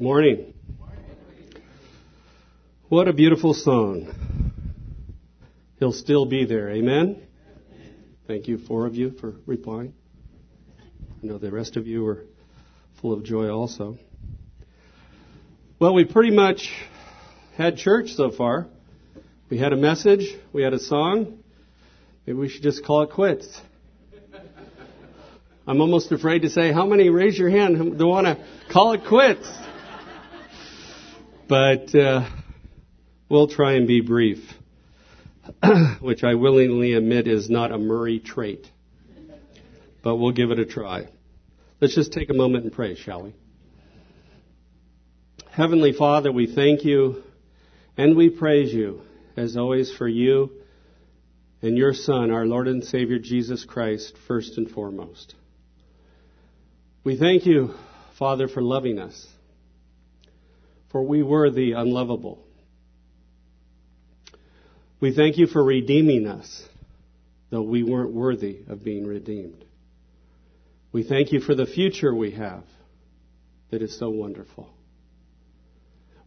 Morning. What a beautiful song. He'll still be there. Amen? Thank you, four of you, for replying. I know the rest of you are full of joy also. Well, we pretty much had church so far. We had a message, we had a song. Maybe we should just call it quits. I'm almost afraid to say, how many raise your hand do want to call it quits? But uh, we'll try and be brief, which I willingly admit is not a Murray trait. But we'll give it a try. Let's just take a moment and pray, shall we? Heavenly Father, we thank you and we praise you, as always, for you and your Son, our Lord and Savior Jesus Christ, first and foremost. We thank you, Father, for loving us for we were the unlovable. We thank you for redeeming us, though we weren't worthy of being redeemed. We thank you for the future we have that is so wonderful.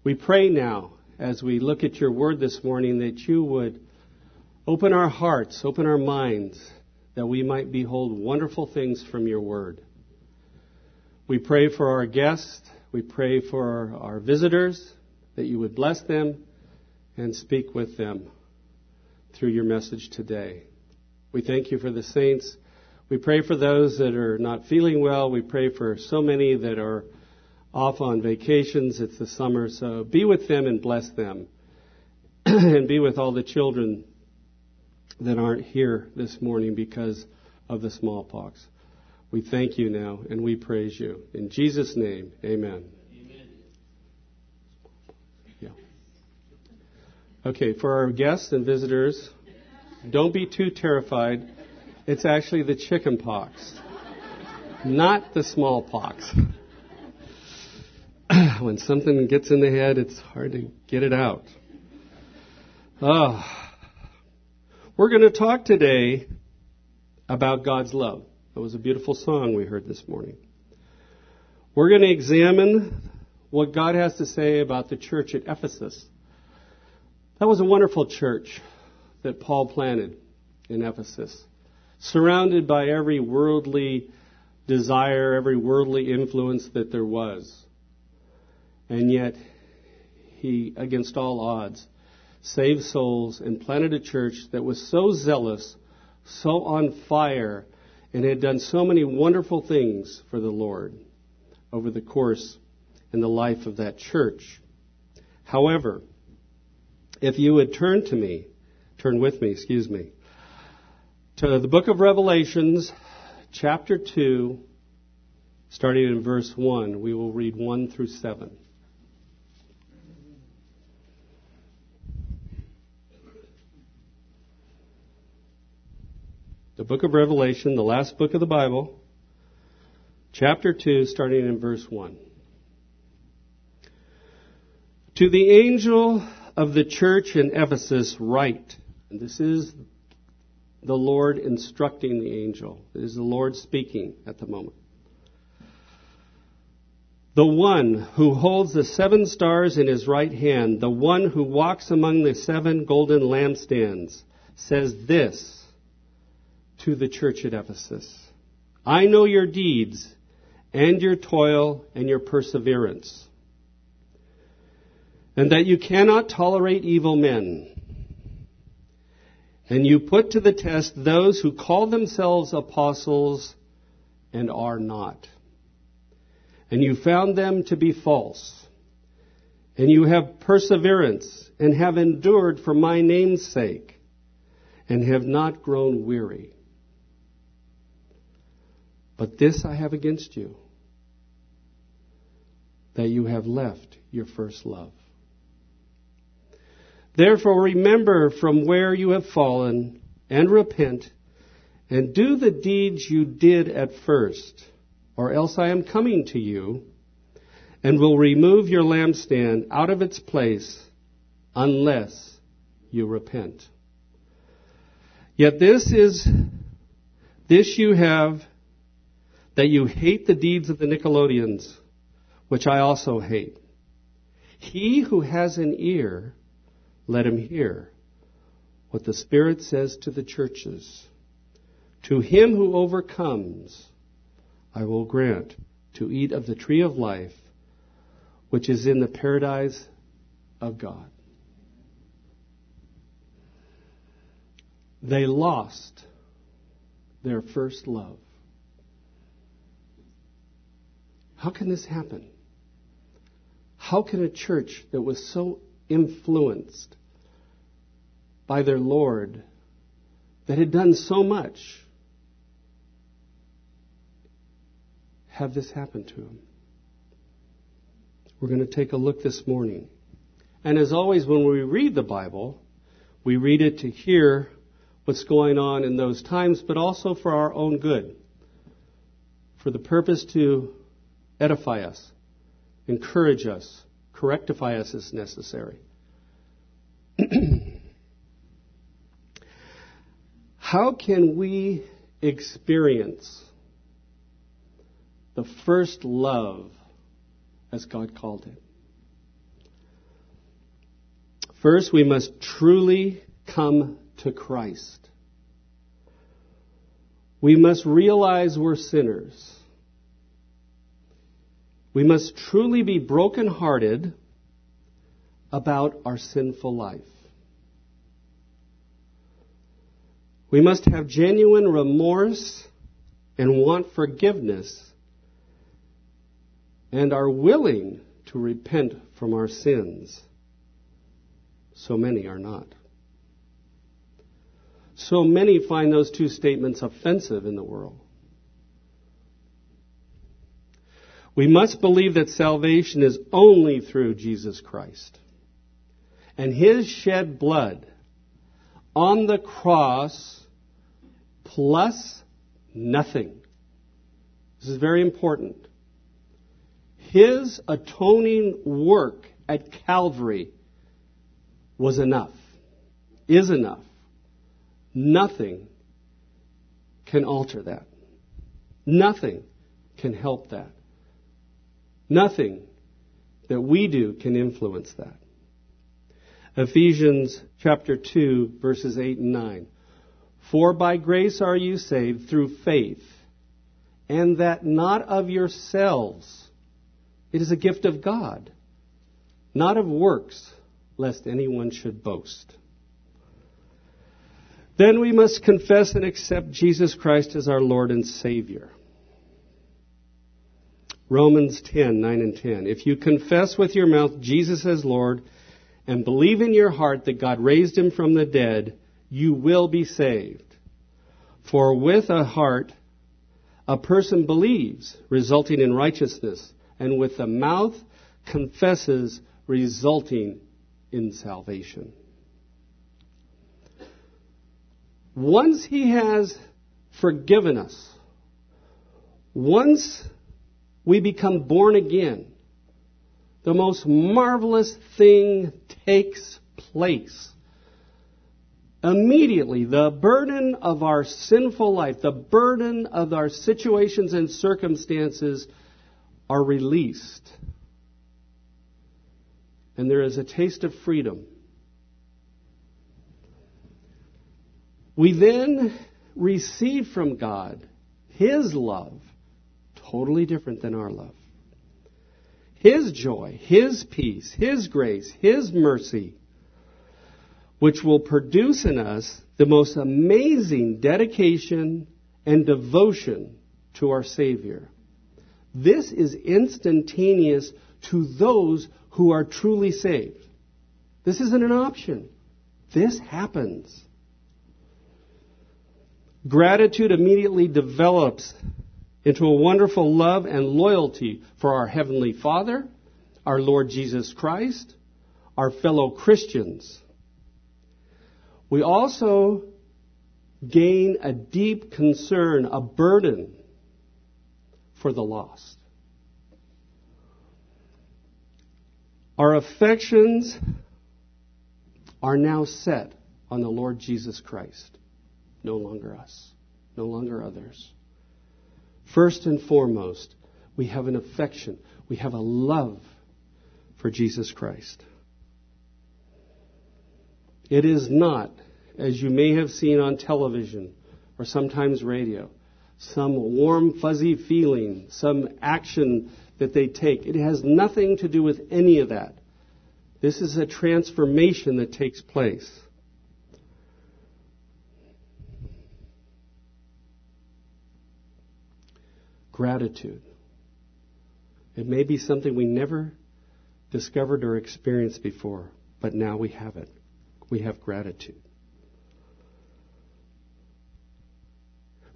We pray now, as we look at your word this morning, that you would open our hearts, open our minds, that we might behold wonderful things from your word. We pray for our guests we pray for our, visitors that you would bless them and speak with them through your message today. We thank you for the saints. We pray for those that are not feeling well. We pray for so many that are off on vacations. It's the summer, so be with them and bless them. and be with all the children that aren't here this morning because of the smallpox. We thank you now and we praise you. In Jesus' name, amen. amen. Yeah. Okay, for our guests and visitors, don't be too terrified. It's actually the chicken pox, not the smallpox. when something gets in the head, it's hard to get it out. Oh. We're going to talk today about God's love. That was a beautiful song we heard this morning. We're going to examine what God has to say about the church at Ephesus. That was a wonderful church that Paul planted in Ephesus, surrounded by every worldly desire, every worldly influence that there was. And yet, he, against all odds, saved souls and planted a church that was so zealous, so on fire, and had done so many wonderful things for the Lord over the course in the life of that church. However, if you would turn to me, turn with me, excuse me, to the book of Revelations, chapter 2, starting in verse 1, we will read 1 through 7. The book of Revelation, the last book of the Bible, chapter 2, starting in verse 1. To the angel of the church in Ephesus, write. And this is the Lord instructing the angel. It is the Lord speaking at the moment. The one who holds the seven stars in his right hand, the one who walks among the seven golden lampstands, says this to the church at Ephesus. I know your deeds and your toil and your perseverance, and that you cannot tolerate evil men. And you put to the test those who call themselves apostles and are not. And you found them to be false. And you have perseverance and have endured for my name's sake and have not grown weary. But this I have against you, that you have left your first love. Therefore remember from where you have fallen and repent and do the deeds you did at first, or else I am coming to you and will remove your lampstand out of its place unless you repent. Yet this is, this you have that you hate the deeds of the Nicolaitans, which I also hate. He who has an ear, let him hear what the Spirit says to the churches. To him who overcomes, I will grant to eat of the tree of life, which is in the paradise of God. They lost their first love. How can this happen? How can a church that was so influenced by their Lord, that had done so much, have this happen to them? We're going to take a look this morning. And as always, when we read the Bible, we read it to hear what's going on in those times, but also for our own good, for the purpose to edify us, encourage us, correctify us as necessary. How can we experience the first love as God called it? First, we must truly come to Christ. We must realize we're sinners. We must truly be brokenhearted about our sinful life. We must have genuine remorse and want forgiveness and are willing to repent from our sins. So many are not. So many find those two statements offensive in the world. We must believe that salvation is only through Jesus Christ. And His shed blood on the cross plus nothing. This is very important. His atoning work at Calvary was enough, is enough. Nothing can alter that. Nothing can help that. Nothing that we do can influence that. Ephesians chapter 2 verses 8 and 9. For by grace are you saved through faith, and that not of yourselves. It is a gift of God, not of works, lest anyone should boast. Then we must confess and accept Jesus Christ as our Lord and Savior. Romans 10, 9 and 10. If you confess with your mouth Jesus as Lord and believe in your heart that God raised him from the dead, you will be saved. For with a heart a person believes, resulting in righteousness, and with the mouth confesses, resulting in salvation. Once he has forgiven us, once we become born again, the most marvelous thing takes place. Immediately, the burden of our sinful life, the burden of our situations and circumstances are released. And there is a taste of freedom. We then receive from God His love totally different than our love. His joy, His peace, His grace, His mercy, which will produce in us the most amazing dedication and devotion to our Savior. This is instantaneous to those who are truly saved. This isn't an option. This happens. Gratitude immediately develops into a wonderful love and loyalty for our Heavenly Father, our Lord Jesus Christ, our fellow Christians. We also gain a deep concern, a burden for the lost. Our affections are now set on the Lord Jesus Christ. No longer us, no longer others. First and foremost, we have an affection, we have a love for Jesus Christ. It is not, as you may have seen on television or sometimes radio, some warm, fuzzy feeling, some action that they take. It has nothing to do with any of that. This is a transformation that takes place. Gratitude. It may be something we never discovered or experienced before, but now we have it. We have gratitude.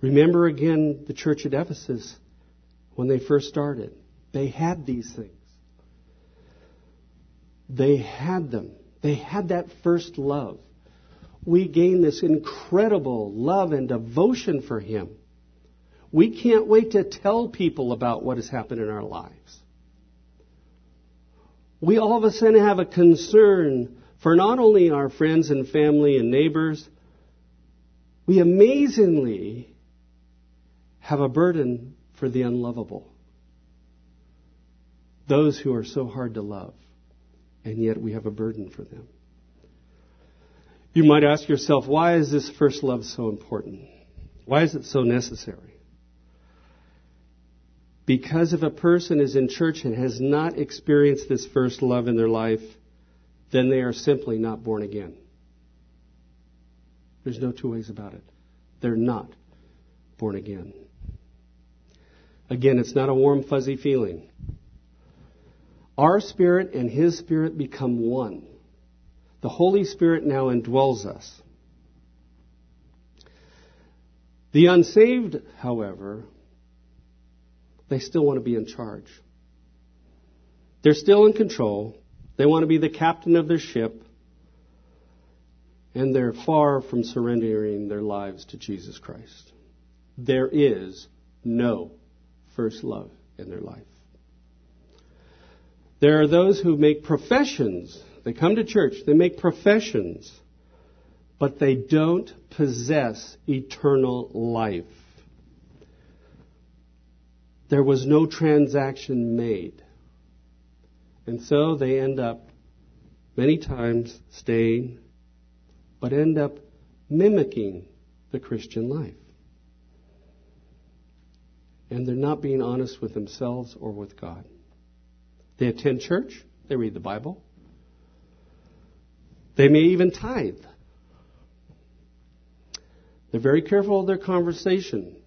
Remember again the church at Ephesus when they first started. They had these things. They had them. They had that first love. We gain this incredible love and devotion for Him. We can't wait to tell people about what has happened in our lives. We all of a sudden have a concern for not only our friends and family and neighbors, we amazingly have a burden for the unlovable. Those who are so hard to love, and yet we have a burden for them. You might ask yourself, why is this first love so important? Why is it so necessary? Because if a person is in church and has not experienced this first love in their life, then they are simply not born again. There's no two ways about it. They're not born again. Again, it's not a warm, fuzzy feeling. Our spirit and His spirit become one. The Holy Spirit now indwells us. The unsaved, however, they still want to be in charge. They're still in control. They want to be the captain of their ship. And they're far from surrendering their lives to Jesus Christ. There is no first love in their life. There are those who make professions. They come to church, they make professions, but they don't possess eternal life. There was no transaction made. And so they end up many times staying, but end up mimicking the Christian life. And they're not being honest with themselves or with God. They attend church, they read the Bible, they may even tithe. They're very careful of their conversation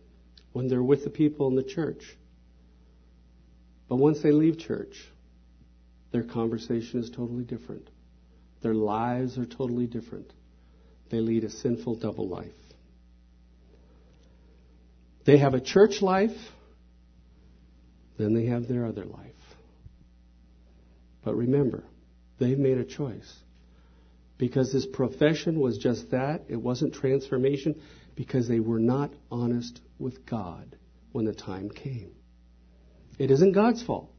when they're with the people in the church. But once they leave church, their conversation is totally different. Their lives are totally different. They lead a sinful double life. They have a church life, then they have their other life. But remember, they've made a choice. Because this profession was just that, it wasn't transformation, because they were not honest with God when the time came. It isn't God's fault.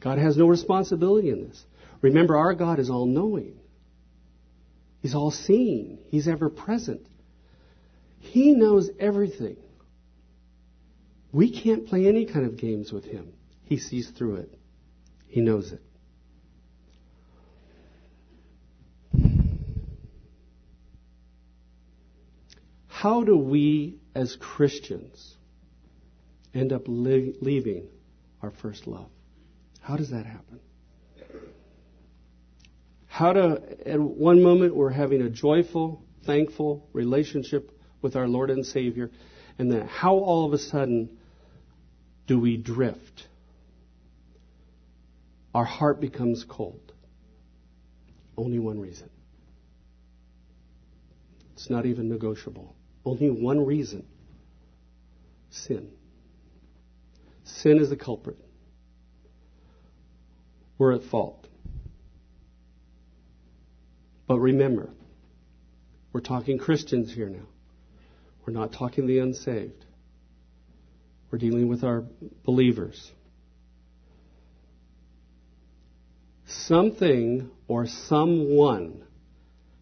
God has no responsibility in this. Remember, our God is all knowing. He's all seeing. He's ever present. He knows everything. We can't play any kind of games with Him. He sees through it. He knows it. How do we as Christians end up li- leaving our first love. How does that happen? How to, at one moment, we're having a joyful, thankful relationship with our Lord and Savior, and then how all of a sudden do we drift? Our heart becomes cold. Only one reason. It's not even negotiable. Only one reason sin. Sin is the culprit. We're at fault. But remember, we're talking Christians here now. We're not talking the unsaved. We're dealing with our believers. Something or someone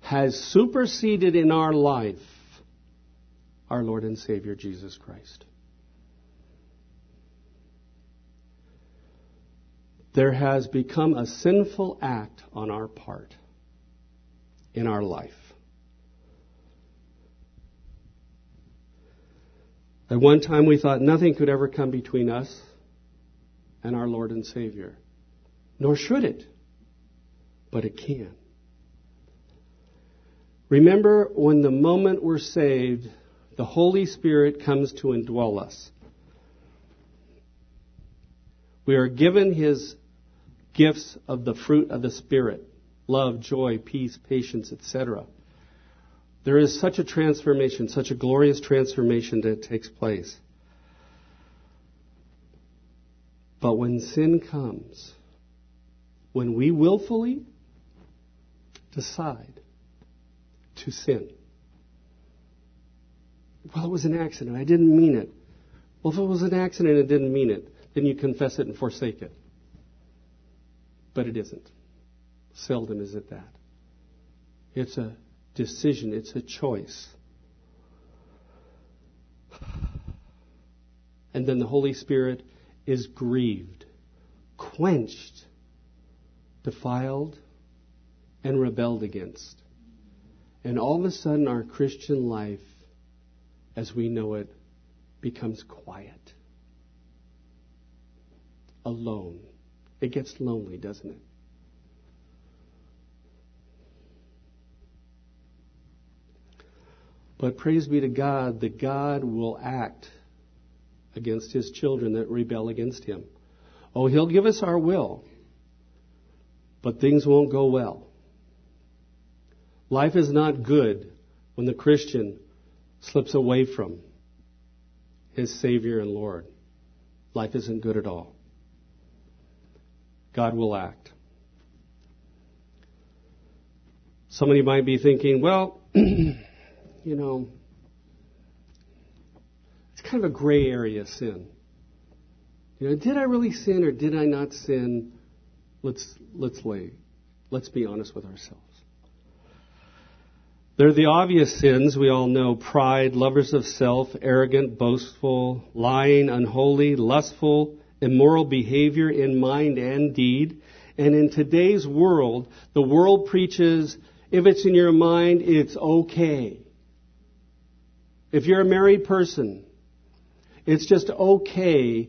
has superseded in our life our Lord and Savior Jesus Christ. There has become a sinful act on our part in our life. At one time, we thought nothing could ever come between us and our Lord and Savior, nor should it, but it can. Remember, when the moment we're saved, the Holy Spirit comes to indwell us. We are given His gifts of the fruit of the Spirit love, joy, peace, patience, etc. There is such a transformation, such a glorious transformation that takes place. But when sin comes, when we willfully decide to sin, well, it was an accident. I didn't mean it. Well, if it was an accident and didn't mean it, then you confess it and forsake it. But it isn't. Seldom is it that. It's a decision, it's a choice. And then the Holy Spirit is grieved, quenched, defiled, and rebelled against. And all of a sudden, our Christian life, as we know it, becomes quiet, alone. It gets lonely, doesn't it? But praise be to God that God will act against his children that rebel against him. Oh, he'll give us our will, but things won't go well. Life is not good when the Christian slips away from his Savior and Lord. Life isn't good at all. God will act. Somebody might be thinking, well, you know, it's kind of a gray area sin. You know, did I really sin or did I not sin? Let's let's lay, let's be honest with ourselves. There are the obvious sins we all know pride, lovers of self, arrogant, boastful, lying, unholy, lustful, immoral behavior in mind and deed. And in today's world, the world preaches if it's in your mind, it's okay. If you're a married person, it's just okay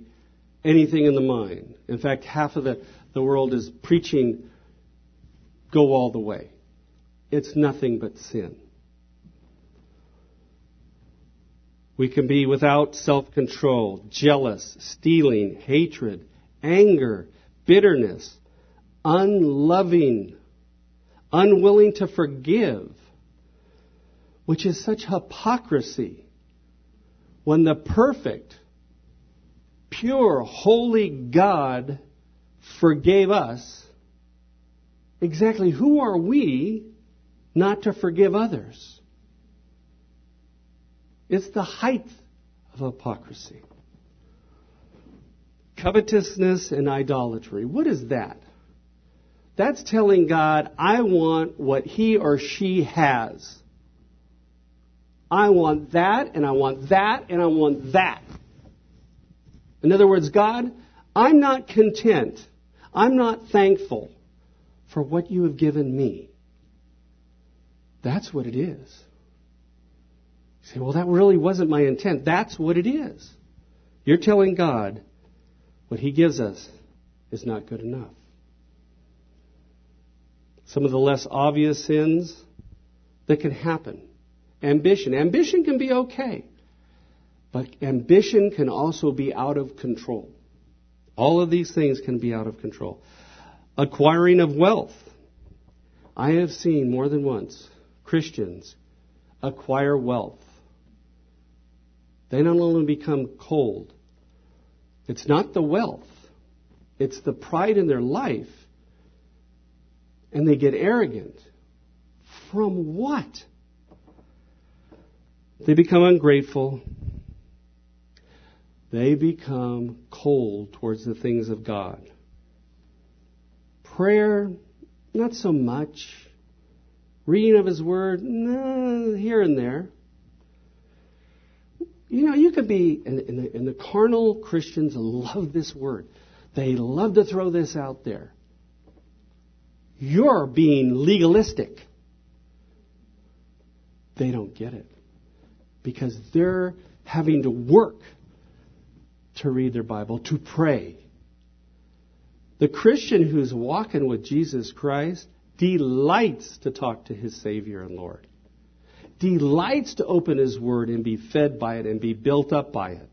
anything in the mind. In fact, half of the, the world is preaching go all the way. It's nothing but sin. We can be without self control, jealous, stealing, hatred, anger, bitterness, unloving, unwilling to forgive, which is such hypocrisy when the perfect, pure, holy God forgave us. Exactly who are we not to forgive others? It's the height of hypocrisy. Covetousness and idolatry. What is that? That's telling God, I want what he or she has. I want that, and I want that, and I want that. In other words, God, I'm not content. I'm not thankful for what you have given me. That's what it is. You say, well, that really wasn't my intent. That's what it is. You're telling God what He gives us is not good enough. Some of the less obvious sins that can happen. Ambition. Ambition can be okay. But ambition can also be out of control. All of these things can be out of control. Acquiring of wealth. I have seen more than once Christians acquire wealth they not only become cold, it's not the wealth, it's the pride in their life, and they get arrogant. From what? They become ungrateful. They become cold towards the things of God. Prayer, not so much. Reading of His Word, nah, here and there. You know, you could be, and, and, the, and the carnal Christians love this word. They love to throw this out there. You're being legalistic. They don't get it because they're having to work to read their Bible, to pray. The Christian who's walking with Jesus Christ delights to talk to his Savior and Lord, delights to open his Word and be fed by it and be built up by it.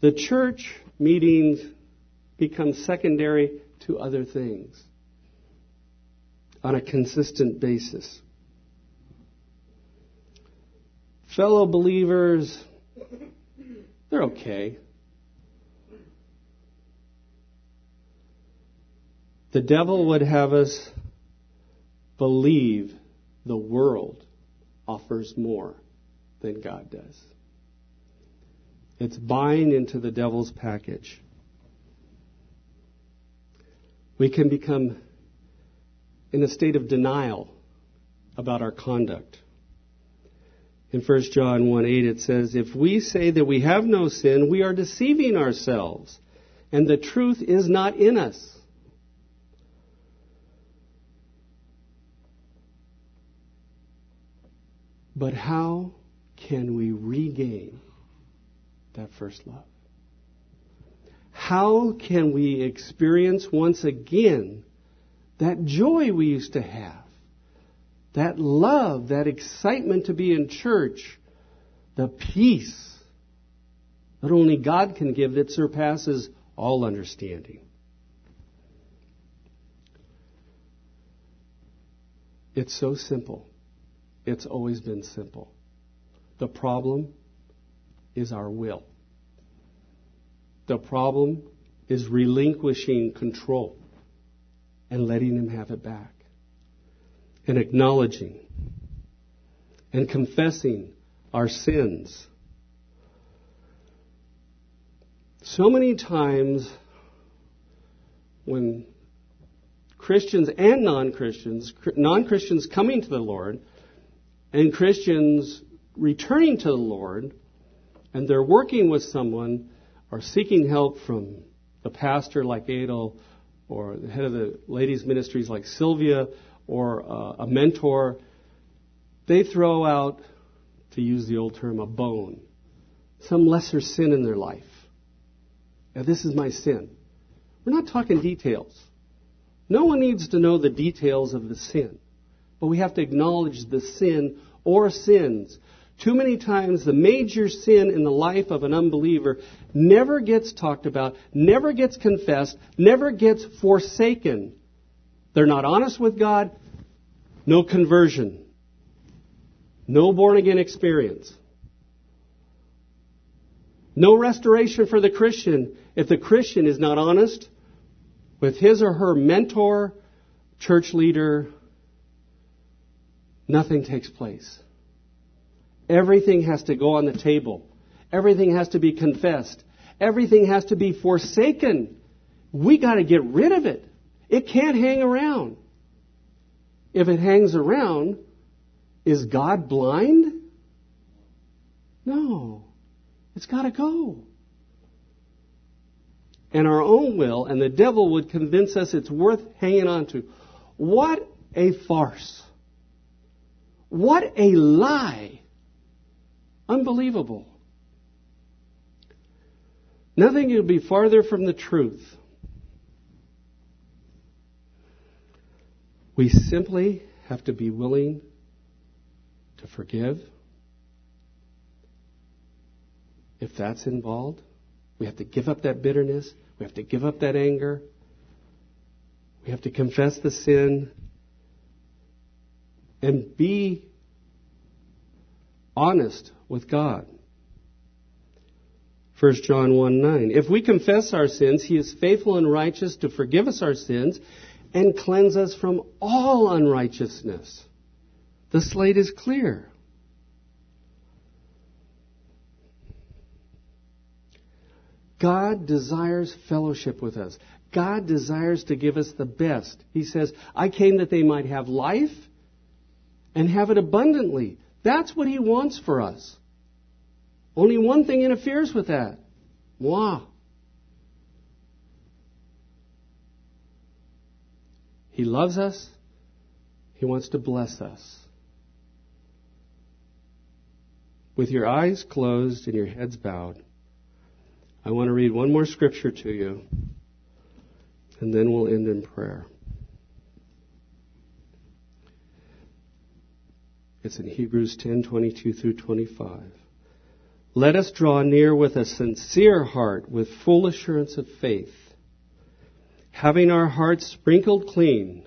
The church meetings become secondary to other things on a consistent basis. Fellow believers, they're okay. The devil would have us believe the world offers more than God does. It's buying into the devil's package. We can become in a state of denial about our conduct. In 1 John 1 8, it says, If we say that we have no sin, we are deceiving ourselves, and the truth is not in us. But how can we regain that first love? How can we experience once again that joy we used to have? That love, that excitement to be in church, the peace that only God can give that surpasses all understanding. It's so simple. It's always been simple. The problem is our will. The problem is relinquishing control and letting Him have it back. And acknowledging and confessing our sins. So many times when Christians and non Christians, non Christians coming to the Lord, and Christians returning to the Lord, and they're working with someone or seeking help from the pastor like Adel or the head of the ladies' ministries like Sylvia or uh, a mentor, they throw out, to use the old term, a bone, some lesser sin in their life. Now, this is my sin. We're not talking details. No one needs to know the details of the sin, but we have to acknowledge the sin or sins too many times, the major sin in the life of an unbeliever never gets talked about, never gets confessed, never gets forsaken. They're not honest with God, no conversion, no born again experience, no restoration for the Christian if the Christian is not honest with his or her mentor, church leader. Nothing takes place. Everything has to go on the table. Everything has to be confessed. Everything has to be forsaken. We got to get rid of it. It can't hang around. If it hangs around, is God blind? No. It's got to go. And our own will and the devil would convince us it's worth hanging on to. What a farce. What a lie. Unbelievable. Nothing could be farther from the truth. We simply have to be willing to forgive. If that's involved, we have to give up that bitterness. We have to give up that anger. We have to confess the sin and be honest with God. 1 John 1 9. If we confess our sins, He is faithful and righteous to forgive us our sins and cleanse us from all unrighteousness. The slate is clear. God desires fellowship with us. God desires to give us the best. He says, I came that they might have life and have it abundantly. That's what He wants for us. Only one thing interferes with that. Moi. He loves us. He wants to bless us. With your eyes closed and your heads bowed, I want to read one more scripture to you, and then we'll end in prayer. It's in Hebrews 10:22 through 25. Let us draw near with a sincere heart, with full assurance of faith, having our hearts sprinkled clean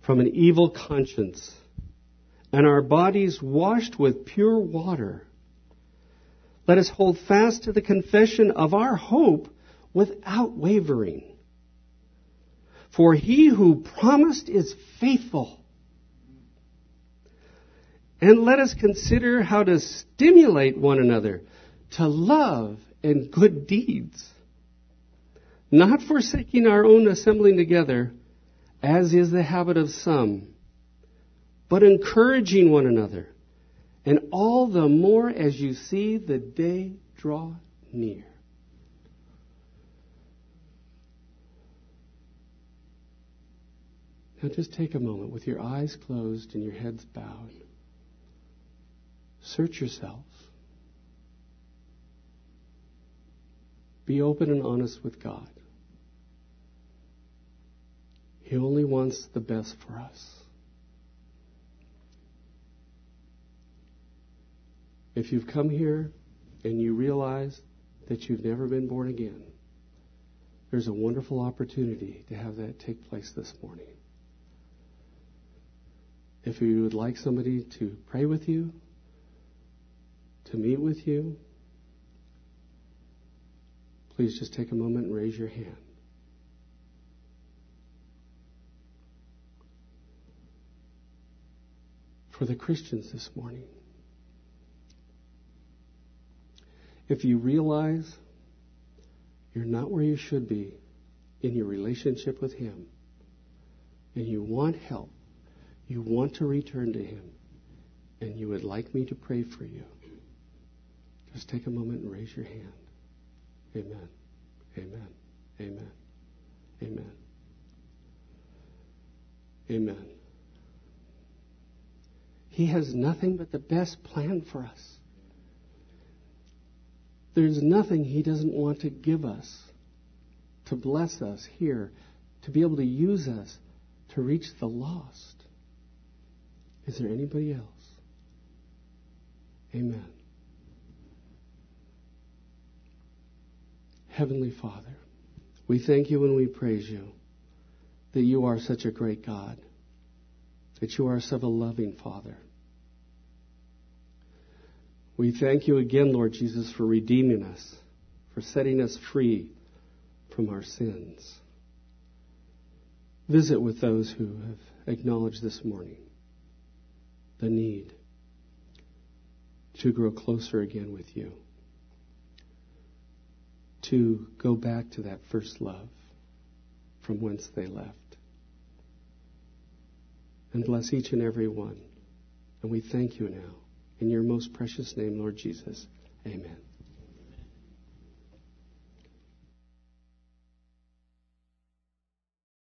from an evil conscience and our bodies washed with pure water. Let us hold fast to the confession of our hope without wavering. For he who promised is faithful. And let us consider how to stimulate one another to love and good deeds, not forsaking our own assembling together, as is the habit of some, but encouraging one another, and all the more as you see the day draw near. Now just take a moment with your eyes closed and your heads bowed. Search yourself. Be open and honest with God. He only wants the best for us. If you've come here and you realize that you've never been born again, there's a wonderful opportunity to have that take place this morning. If you would like somebody to pray with you, to meet with you, please just take a moment and raise your hand. For the Christians this morning, if you realize you're not where you should be in your relationship with Him, and you want help, you want to return to Him, and you would like me to pray for you, just take a moment and raise your hand. Amen. Amen. Amen. Amen. Amen. He has nothing but the best plan for us. There's nothing He doesn't want to give us, to bless us here, to be able to use us to reach the lost. Is there anybody else? Amen. Heavenly Father, we thank you and we praise you that you are such a great God, that you are such a loving Father. We thank you again, Lord Jesus, for redeeming us, for setting us free from our sins. Visit with those who have acknowledged this morning the need to grow closer again with you to go back to that first love from whence they left. And bless each and every one. And we thank you now. In your most precious name, Lord Jesus. Amen.